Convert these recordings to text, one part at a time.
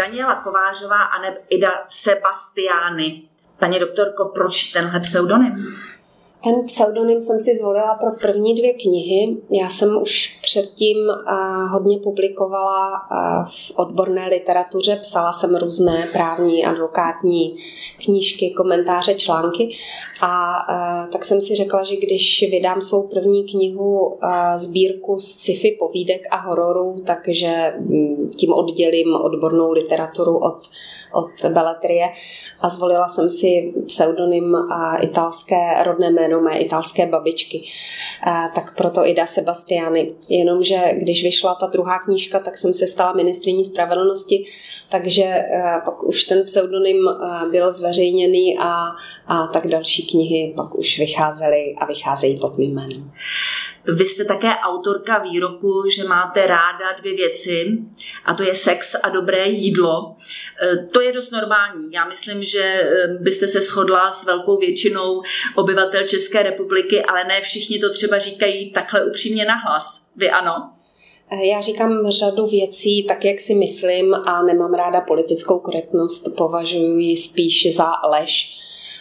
Daniela Kovářová a neb Ida Sebastiány. Paní doktorko, proč tenhle pseudonym? Ten pseudonym jsem si zvolila pro první dvě knihy. Já jsem už předtím hodně publikovala v odborné literatuře, psala jsem různé právní, advokátní knížky, komentáře, články. A tak jsem si řekla, že když vydám svou první knihu sbírku z sci-fi povídek a hororů, takže mm, tím oddělím odbornou literaturu od, od beletrie. A zvolila jsem si pseudonym italské rodné jméno jméno mé italské babičky. Tak proto Ida Sebastiany. Jenomže když vyšla ta druhá knížka, tak jsem se stala ministriní spravedlnosti, takže e, pak už ten pseudonym e, byl zveřejněný a, a tak další knihy pak už vycházely a vycházejí pod mým jménem. Vy jste také autorka výroku, že máte ráda dvě věci, a to je sex a dobré jídlo. E, to je dost normální. Já myslím, že e, byste se shodla s velkou většinou obyvatel České republiky, ale ne všichni to třeba říkají takhle upřímně nahlas. Vy ano? E, já říkám řadu věcí tak, jak si myslím a nemám ráda politickou korektnost, považuji ji spíš za lež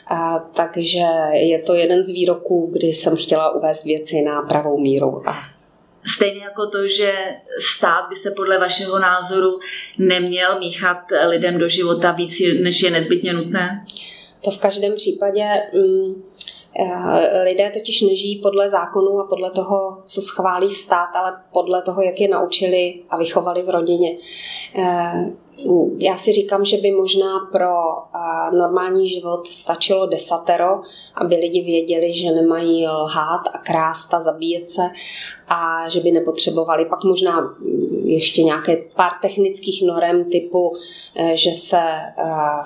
a, takže je to jeden z výroků, kdy jsem chtěla uvést věci na pravou míru. A Stejně jako to, že stát by se podle vašeho názoru neměl míchat lidem do života víc, než je nezbytně nutné? To v každém případě mm, eh, lidé totiž nežijí podle zákonu a podle toho, co schválí stát, ale podle toho, jak je naučili a vychovali v rodině. Eh, já si říkám, že by možná pro normální život stačilo desatero, aby lidi věděli, že nemají lhát a krást a zabíjet se a že by nepotřebovali. Pak možná mm, ještě nějaké pár technických norem typu, e, že se e,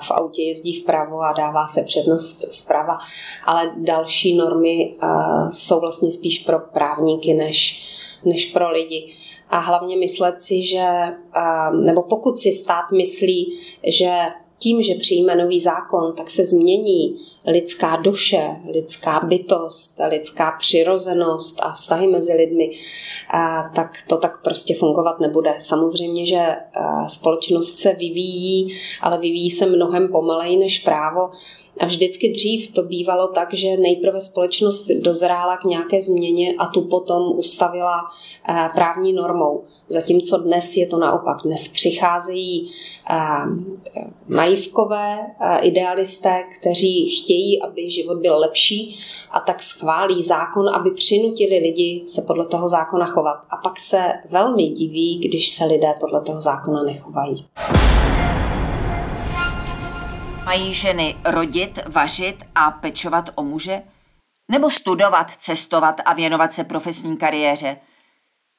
v autě jezdí vpravo a dává se přednost zprava, ale další normy e, jsou vlastně spíš pro právníky než, než pro lidi a hlavně myslet si, že, nebo pokud si stát myslí, že tím, že přijme nový zákon, tak se změní lidská duše, lidská bytost, lidská přirozenost a vztahy mezi lidmi, tak to tak prostě fungovat nebude. Samozřejmě, že společnost se vyvíjí, ale vyvíjí se mnohem pomaleji než právo a vždycky dřív to bývalo tak, že nejprve společnost dozrála k nějaké změně a tu potom ustavila právní normou. Zatímco dnes je to naopak. Dnes přicházejí naivkové idealisté, kteří chtějí, aby život byl lepší a tak schválí zákon, aby přinutili lidi se podle toho zákona chovat. A pak se velmi diví, když se lidé podle toho zákona nechovají. Mají ženy rodit, vařit a pečovat o muže? Nebo studovat, cestovat a věnovat se profesní kariéře?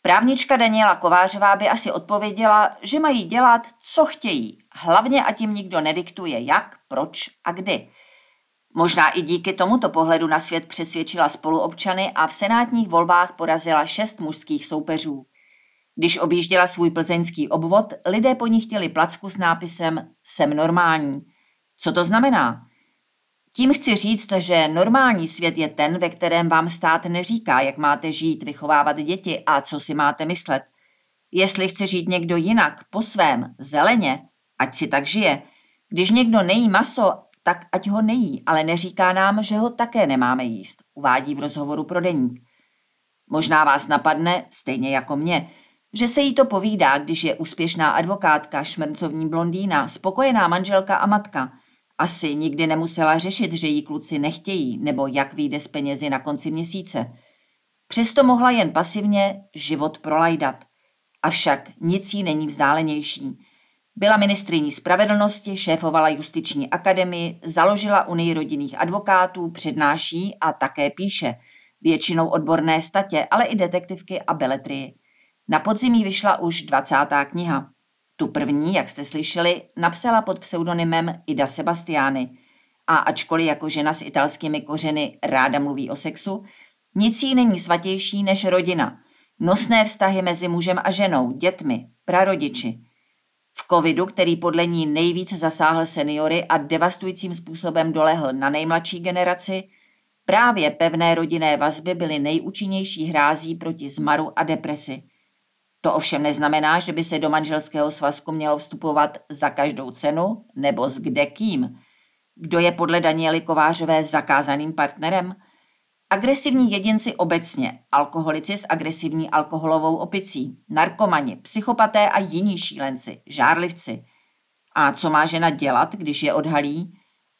Právnička Daniela Kovářová by asi odpověděla, že mají dělat, co chtějí, hlavně a tím nikdo nediktuje jak, proč a kdy. Možná i díky tomuto pohledu na svět přesvědčila spoluobčany a v senátních volbách porazila šest mužských soupeřů. Když objížděla svůj plzeňský obvod, lidé po ní chtěli placku s nápisem Jsem normální – co to znamená? Tím chci říct, že normální svět je ten, ve kterém vám stát neříká, jak máte žít, vychovávat děti a co si máte myslet. Jestli chce žít někdo jinak, po svém, zeleně, ať si tak žije. Když někdo nejí maso, tak ať ho nejí, ale neříká nám, že ho také nemáme jíst, uvádí v rozhovoru pro deník. Možná vás napadne, stejně jako mě, že se jí to povídá, když je úspěšná advokátka, šmrncovní blondýna, spokojená manželka a matka – asi nikdy nemusela řešit, že jí kluci nechtějí nebo jak vyjde z penězi na konci měsíce. Přesto mohla jen pasivně život prolajdat. Avšak nic jí není vzdálenější. Byla ministriní spravedlnosti, šéfovala justiční akademii, založila Unii rodinných advokátů, přednáší a také píše. Většinou odborné statě, ale i detektivky a beletrii. Na podzimí vyšla už 20. kniha. Tu první, jak jste slyšeli, napsala pod pseudonymem Ida Sebastiani a ačkoliv jako žena s italskými kořeny ráda mluví o sexu, nic jí není svatější než rodina, nosné vztahy mezi mužem a ženou, dětmi, prarodiči. V covidu, který podle ní nejvíc zasáhl seniory a devastujícím způsobem dolehl na nejmladší generaci, právě pevné rodinné vazby byly nejúčinnější hrází proti zmaru a depresi – to ovšem neznamená, že by se do manželského svazku mělo vstupovat za každou cenu nebo s kde kým. Kdo je podle Daniely Kovářové zakázaným partnerem? Agresivní jedinci obecně, alkoholici s agresivní alkoholovou opicí, narkomani, psychopaté a jiní šílenci, žárlivci. A co má žena dělat, když je odhalí?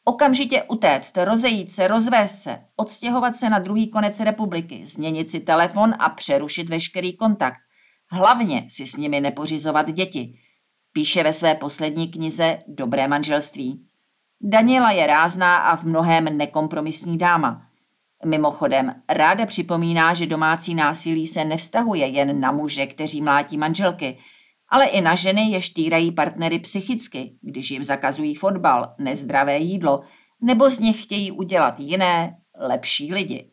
Okamžitě utéct, rozejít se, rozvést se, odstěhovat se na druhý konec republiky, změnit si telefon a přerušit veškerý kontakt. Hlavně si s nimi nepořizovat děti. Píše ve své poslední knize Dobré manželství. Daniela je rázná a v mnohem nekompromisní dáma. Mimochodem, ráda připomíná, že domácí násilí se nevztahuje jen na muže, kteří mlátí manželky, ale i na ženy, jež týrají partnery psychicky, když jim zakazují fotbal, nezdravé jídlo, nebo z nich chtějí udělat jiné, lepší lidi.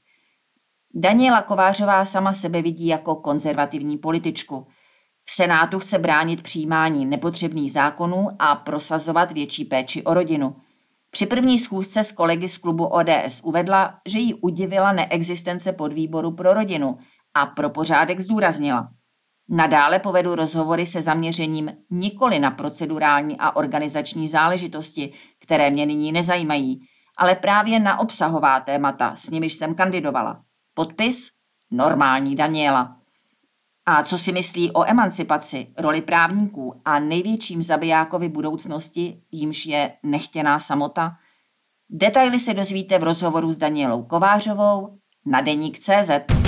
Daniela Kovářová sama sebe vidí jako konzervativní političku. V Senátu chce bránit přijímání nepotřebných zákonů a prosazovat větší péči o rodinu. Při první schůzce s kolegy z klubu ODS uvedla, že jí udivila neexistence podvýboru pro rodinu a pro pořádek zdůraznila. Nadále povedu rozhovory se zaměřením nikoli na procedurální a organizační záležitosti, které mě nyní nezajímají, ale právě na obsahová témata, s nimiž jsem kandidovala. Podpis normální Daniela. A co si myslí o emancipaci, roli právníků a největším zabijákovi budoucnosti, jímž je nechtěná samota? Detaily se dozvíte v rozhovoru s Danielou Kovářovou na deník CZ.